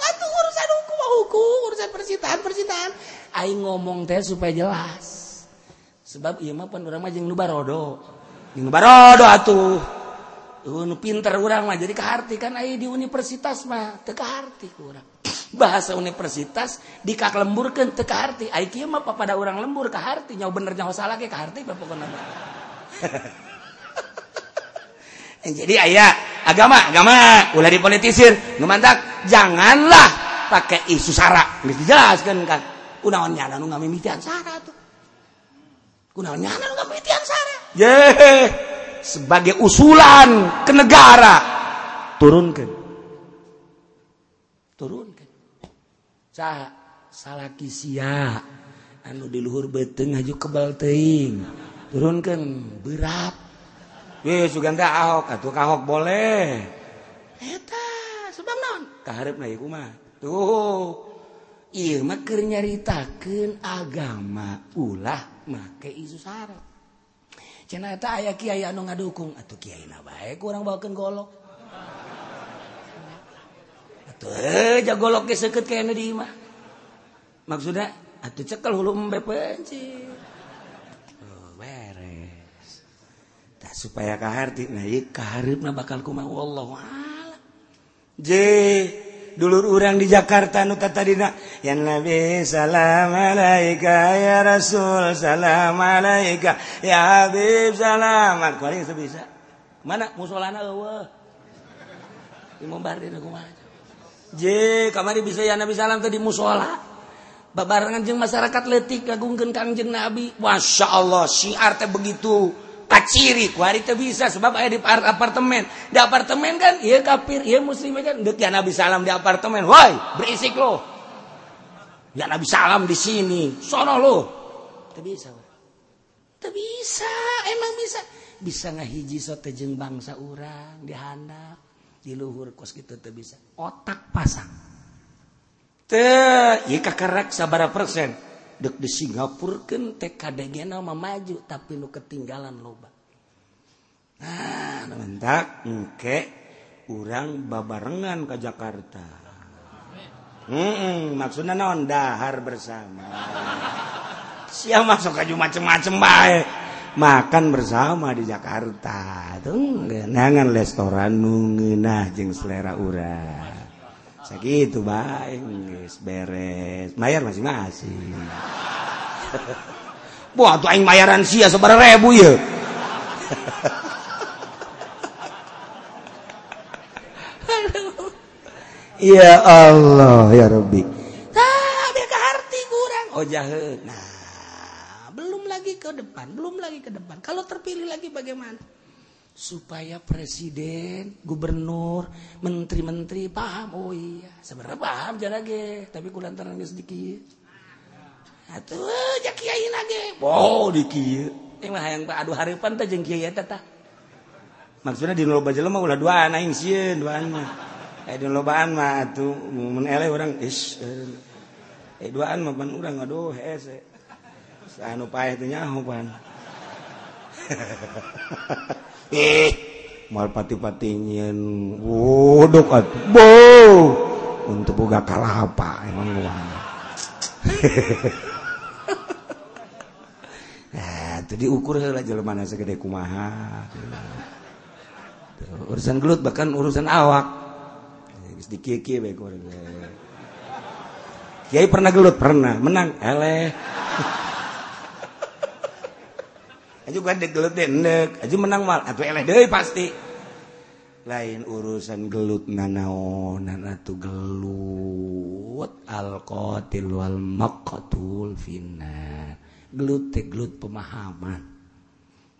Aduh urusan hukum hukum urusan percintaan percintaan aing ngomong teh supaya jelas. Sebab iya mah pun orang mah jeung nu barodo jeung nu barodo atuh nu pinter orang mah jadi keharti kan aya di universitas mah teu kaharti ku. Bahasa universitas dikaklemburkeun teu kaharti. Ai kieu mah pada orang lembur kaharti nyawa bener nyawa salah ge kaharti bae pokona. jadi ayah agama agama ulah dipolitisir ngemantak janganlah pakai isu sara geus dijelaskeun kan kunaon nyana nu ngamimitian sara tuh kunaon nyana nu ngamimitian sara ye sebagai usulan ke negara. Turunkan. Turunkan. Sa salah kisia. Anu di luhur beteng aju kebal teing turunkan. Berat Wih, suganda ahok. Atuh kahok boleh. Eh, Eta sebab non kaharep naik kumah tuh. Iya mah nyaritakan agama. Ulah make isu syarat Cina eta aya kiai anu ngadukung. Atuh kiai na bae kurang bawakeun golok. Atuh eh, ja golok ge seukeut ka di imah. Maksudna atuh cekel hulu embe penci oh, beres. Tah supaya kaharti nah ieu kaharipna bakal kumaha? Wallahu alam. Je dulur urang di Jakarta nu tadina yang nabi salam alaika ya Rasul salam alaika. Ya Habib salamat. Paling bisa. Mana? Musolana eueuh. Di Imam Bardi kumaha. Je kamari bisa ya Nabi salam tadi musola. Babarengan jeung masyarakat letik kagungkeun Kangjeng Nabi. Masya Allah syiar teh begitu. Kaciri ku hari teh bisa sebab aya di apartemen. Di apartemen kan iya kafir iya muslim kan dek ya Nabi salam di apartemen. Woi berisik lo. Ya Nabi salam di sini sono lo. Teu bisa teu bisa emang bisa. Bisa ngahiji sote jeung bangsa urang di handap di luhur kos gitu teu bisa. Otak pasang. Sabar persen dek di Singapurken TKDG nama maju tapi nu ketinggalan loba. Nah mentak engke urang babarengan ke Jakarta. Mm -mm, maksudnya non dahar bersama. Siapa masuk kaju macem-macem baik makan bersama di Jakarta. Tuh genangan restoran nungenah jeng selera urang. segitu baik beres. Bayar masing-masing. Buat tuh aing bayaran sia sebar ribu ya. Ya Allah ya Rabbi. Ah, Tapi keharti kurang. Oh jahe. Nah belum lagi ke depan belum lagi ke depan. Kalau terpilih lagi bagaimana? supaya presiden gubernur menteri-menteri paham. Oh iya sebenarnya paham jalan lagi, tapi kulantaran geus di atuh ja kiai na ge. Oh di kieu eh mah hayang aduh harapan teh jeung kiai eta Maksudnya di loba jelema ulah duaan aing sieun dua anak. eh di lobaan mah atuh mun eleh urang is eh, eh duaan mah pan urang aduh hese anu paeh teh nyaho pan. eh mal pati-pati nyen wuduk atuh. Bo! Untuk boga kalapa emang gua. Eh, nah, tadi ukur heula mana segede kumaha. Urusan gelut bahkan urusan awak. Di kiki baik Kiai pernah gelut? Pernah. Menang? Eleh. menang pasti. Lain urusan gelut nanaon nanatu gelut. Alqatil wal maqtul finna gelut te gelut pemahaman.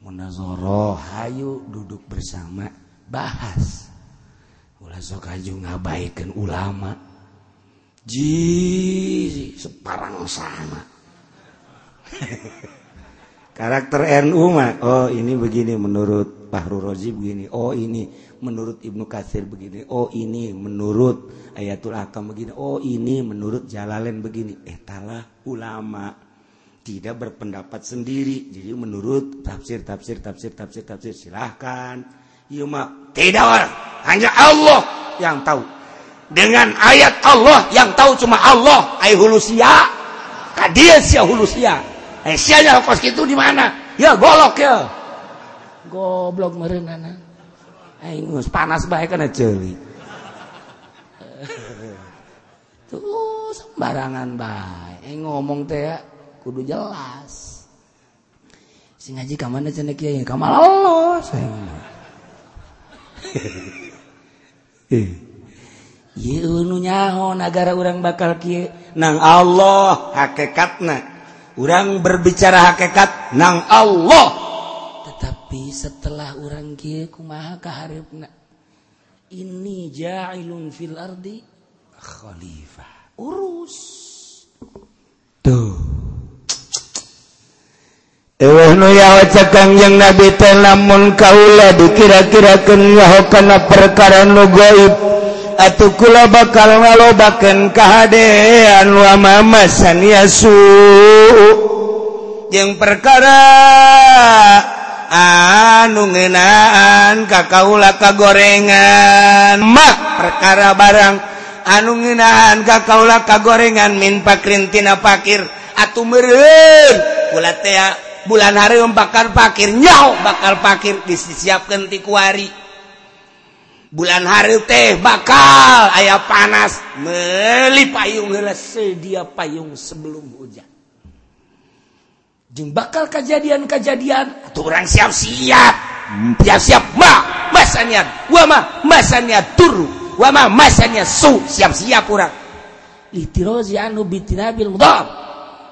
Munazoroh hayu duduk bersama bahas. Ulah sok aju ngabaikeun ulama. Ji separang sama. karakter NU mah oh ini begini menurut Fahru Rozi begini oh ini menurut Ibnu Katsir begini oh ini menurut Ayatul Akam begini oh ini menurut Jalalain begini. Eh talah ulama. Tidak berpendapat sendiri. Jadi menurut tafsir tafsir tafsir tafsir tafsir silahkan. Iya mah tidak hanya Allah yang tahu. Dengan ayat Allah yang tahu cuma Allah ay hulusia kadies ya hulusia Eh, si kos gitu di mana? Ya golok ya. Goblok merenana. Aing eh, panas bae kana ceuli. Tuh sembarangan bae. Aing ngomong teh ya kudu jelas. Sing ngaji ka mana cenah kiai? Ka malos aing. Ieu eh. nu nyaho nagara urang bakal kieu nang Allah hakikatna orang berbicara hakikat nang Allah. Tetapi setelah orang kieu kumaha kaharepna ini ja'ilun fil ardi khalifah. Urus. Tuh. Eweh nu ya cakang yang nabi teh lamun kaula dikira-kirakeun kana perkara nu gaib atuh kula bakal ngalobakeun kahadean wa mamasan yasu jeung perkara anu ngeunaan ka kaula kagorengan. Mak perkara barang anu ngeunaan ka kaula kagorengan min pakrin tina pakir. Atuh meureun kula teh bulan hari bakal pakir nyaho bakal pakir disiapkeun ti kuari. bulan hari teh bakal ayah panas. Meli payung sedia payung sebelum hujan. Jeng bakal kejadian-kejadian atau orang siap-siap. Hmm, siap-siap ma masanya wama masanya turu wama masanya su siap-siap orang itirozi anu bitinabil mudhab.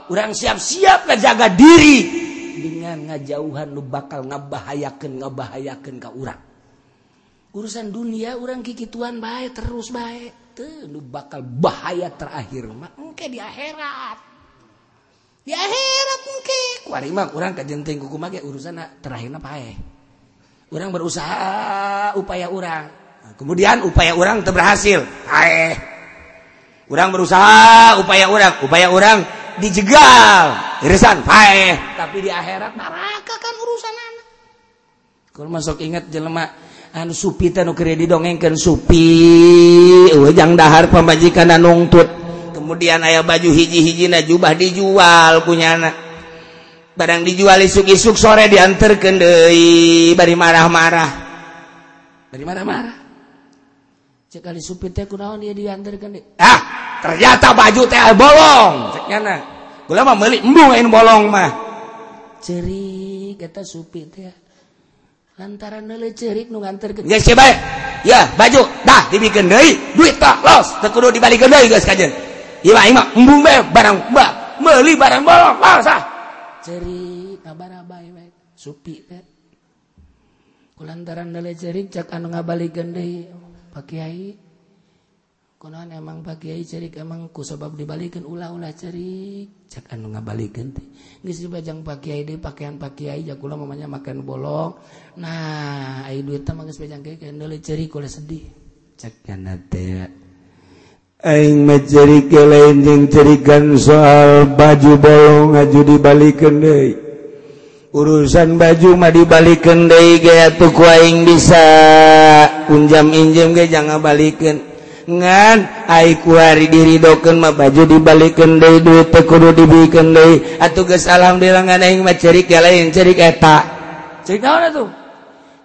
Orang siap-siap ngejaga diri dengan ngajauhan lu bakal ngebahayakan ngebahayakan ka urang. urusan dunia orang gigituan baik terus baik lu bakal bahaya terakhir mah engke di akhirat. Di akhirat engke. Kuari mah kurang kajenteng kuku make urusan na, terakhir apa ya orang berusaha upaya orang nah, kemudian upaya orang terberhasil aeh orang berusaha upaya orang upaya orang dijegal irisan paeh tapi di akhirat neraka kan urusan anak kalau masuk ingat jelema Anu supi nukiri didongengkan supi. Ujang dahar pembajikan dan nungtut kemudian ayah baju hiji-hiji na jubah dijual punya anak barang dijual isuk-isuk sore diantarkan deui. Bari marah-marah. Bari marah-marah. Cek kali supir teh kunaon dia diantarkan deui. Ah ternyata baju teh bolong. Cek gula mah meuli embung bolong mah. Ceri kata supir teh. lantaran cerik nu nganter geus yes, bae? Ya baju. Dah dibikeun deui. Duit tah los. Teu kudu dibalikeun deui geus kajen ieu mah mah embung bae barang ba meuli barang bolong los ah. Cerik abah-abah bae. Supi teh kulantaran cerik cak anu ngabalikeun deui. Pak kiai konon emang bagiai cerik emang ku sebab dibalikin ulah-ulah cerik. Cak anu ngabalikin teh geus dibajang Pak Kiai deui pakaian Pak Kiai jakula mamanya makan bolong. Nah ai duit teh mah geus bajang kieu deui cerik oleh sedih. Cak kana teh aing mah cerik lain jeung cerikan soal baju bolong aju dibalikin deui urusan baju mah dibalikin deui gaya tuku aing bisa. Unjam injem ge jangan balikin ngan aiku hari diri doken mah baju dibalikin dari duit tekudu dibikin dari atau ges alhamdulillah ngan aing mah cerik ya lain cerik eta. Cerik naon itu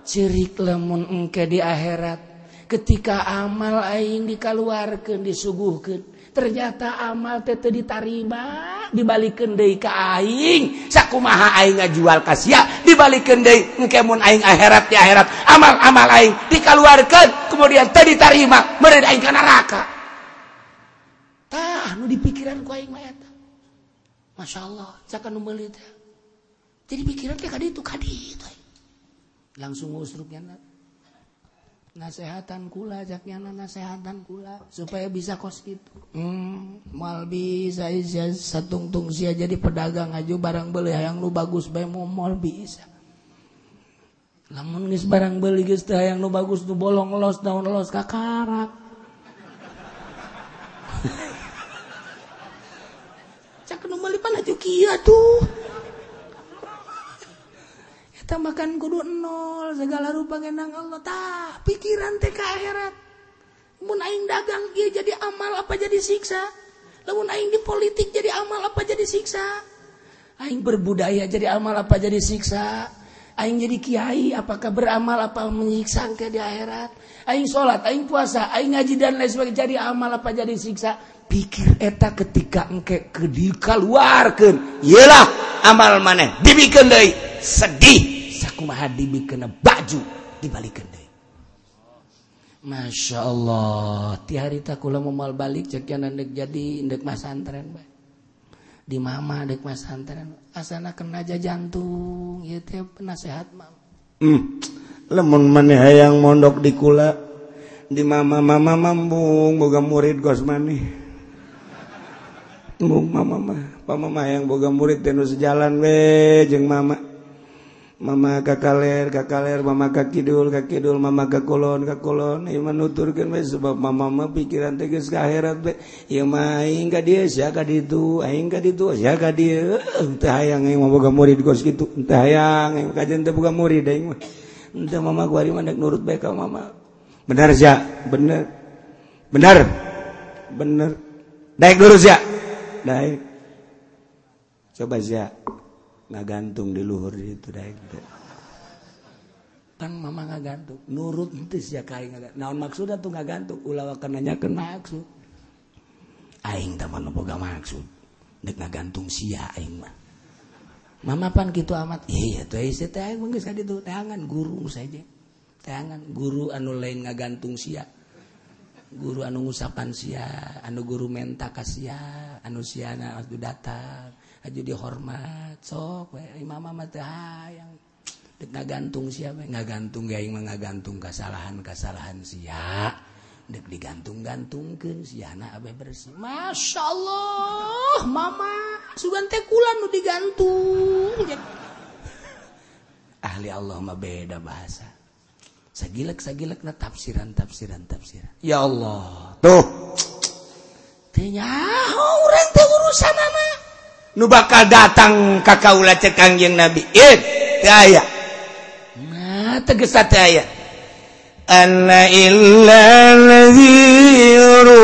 cerik lamun engke di akhirat. Ketika amal aing dikaluarkan disuguhkan ternyata amal tete ditarima dibalikin dari ke aing. Sakumaha aing ngajual kasia dibalikin dari kemun aing akhirat di akhirat amal amal aing dikeluarkan kemudian tadi tarima meren aing ke neraka. Tah nu di pikiran ku aing mah masya Allah cakan numbeli jadi pikiran teh kadi itu kadi itu langsung ngusruknya nasehatan kula jaknya nasehatan kula supaya bisa kos gitu. Hmm, mal bisa satungtung sia jadi pedagang aja barang beli yang lu bagus bae mau mal bisa. Lamun geus barang beli geus teh yang lu bagus tuh bolong los daun los kakarak. Cak nu meuli pan kieu tuh. Makan kudu nol segala rupa genang Allah tak pikiran TK akhirat. Mun dagang dia jadi amal apa jadi siksa? Namun aing di politik jadi amal apa jadi siksa? Aing berbudaya jadi amal apa jadi siksa? Aing jadi kiai apakah beramal apa menyiksa ke di akhirat? Aing sholat, aing puasa aing ngaji dan lain sebagainya jadi amal apa jadi siksa? Pikir eta ketika engke kedikaluarkeun iyalah amal mana dibikin deh sedih. kumaha dibikeun baju dibalikeun deui. Masya Allah ti harita kula moal balik cek handek jadi ndek masantren bae di mama dek masantren asana kena aja jantung ieu teh penasehat mama hmm. lemun maneh hayang mondok di kula. Di mama mama mambung boga murid gos maneh. Mung mama mah. Pamama yang boga murid tenu sejalan we jeung mama. Mama kakaler kakaler mama ka kidul ka kidul mama kakolon kakolon ieu mah nuturkeun we sebab mama mah pikiran teh geus ka akhirat we ieu mah aing ka dieu sia ka ditu. Aing ka ditu sia ka dieu teu hayang aing mah boga murid kos kitu. Teu hayang aing kajen teu boga murid aing mah. Teu mama ku ari mah nurut bae ka mama. Benar sia? Bener. Benar? Bener. Daek lurus sia? Daek coba sia. nggak gantung di luhur itu daik teh tang mama nggak gantung nurut entis ya kai nggak naon maksudnya tuh nggak gantung ulah kenanya kena. Maksud. Aing taman boga maksud. Dek nggak gantung sia aing mah. Mama pan gitu amat. Iya tuh aing teh aing menggeus kaditu. Teangan guru saja. Teangan guru anu lain nggak gantung sia. Guru anu ngusapan sia anu guru menta kasia anu siana anu datar. Aju dihormat sok we. Mama mah teu hayang dek ngagantung sia we ngagantung gaing mah ngagantung kasalahan-kasalahan sia. Dek digantung-gantungkeun siana abe bersih. Masya Allah mama sugan teh kula nu digantung ahli Allah mah beda bahasa. Sagilek sagilek na tafsiran tafsiran tafsiran. Ya Allah tuh. Tanya orang teh urusan nu bakal datang ka kaula kakaula cekangjng nabi. Aya. Nah, tegas teh aya. Anna illa nadhiru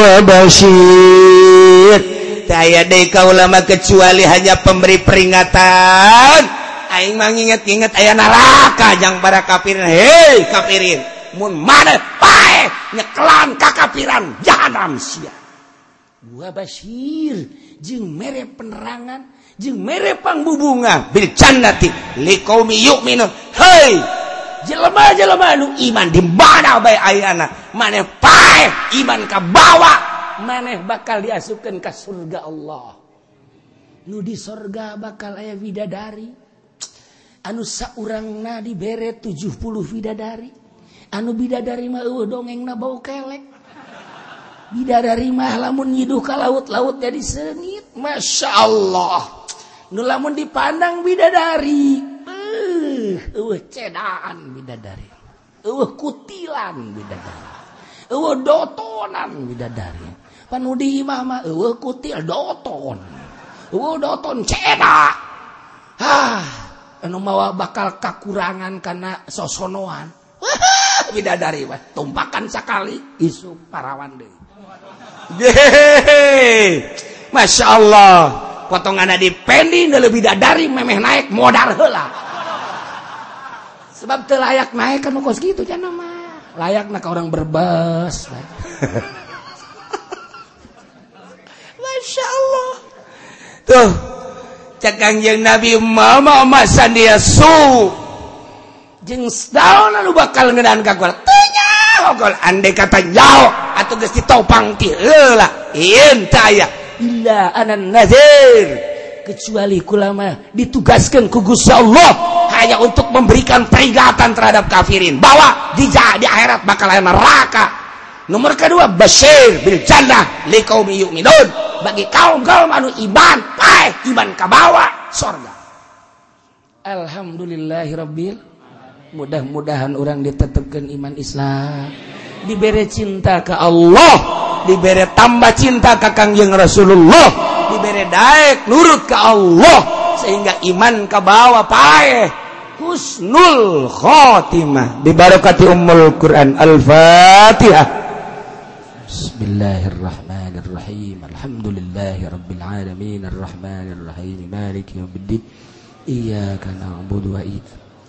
wa basyir. Teh aya deui kaula mah kecuali hanya pemberi peringatan. Aing mah nginget-nginget aya neraka jang para kafirin. Hei kafirin. Mun mana pae nyekelan kakafiran jahanam sia. Gua basir jeung mere penerangan jeung mere pangbubunga bil jannati liqaumi yu'minun. Hei jelema-jelema nu iman di mana bae ayana? Maneh pae iman ka bawa. Maneh bakal diasupkeun ka surga Allah. Nu di surga bakal aya widadari. Anu saurangna dibere 70 widadari. Anu bidadari mah eueuh dongengna bau kelek. bidadari mah lamun nyiduh ka laut-laut jadi sengit Masya Allah. Nu lamun dipandang bidadari eh uh, cedaan bidadari uh, kutilan bidadari uh, dotonan bidadari. Panudi imah mah uh, kutil doton uh, doton ceda. Ah anu mawa bakal kakurangan karena sosonoan. Bidadari mah tumpakan sekali isu parawan deh Masya Allah potongan di pendi lebih dari memeh naik modal heula. Sebab telayak naik kan kos gitu jangan mah. Layak nak orang berbas Masya Allah tuh Kangjeng Nabi mama masa dia su jeng daun lu bakal ngedan ka gua. Tanya gol ande kata jauh atau geus ditopang ti heula ieun taya illa anan nazir. Kecuali kulama ditugaskan ku Gusti Allah hanya untuk memberikan peringatan terhadap kafirin. Bahwa di, di akhirat bakal ada neraka. Nomor kedua basyir bil jannah liqaumi yu'minun. Bagi kaum-kaum anu iman pae iman kabawa sorga. Alhamdulillahirabbil mudah-mudahan orang ditetapkan iman Islam. Diberi cinta ke Allah. Diberi tambah cinta ke Kangjeng Rasulullah. Diberi daek nurut ke Allah. Sehingga iman ke bawah pae. Husnul khotimah dibarakati ummul Quran. Al-Fatihah. Bismillahirrahmanirrahim. Alhamdulillahirrabbilalamin Ar-Rahmanirrahim. Maliki yawmiddin. Iyaka na'budu wa iyyaka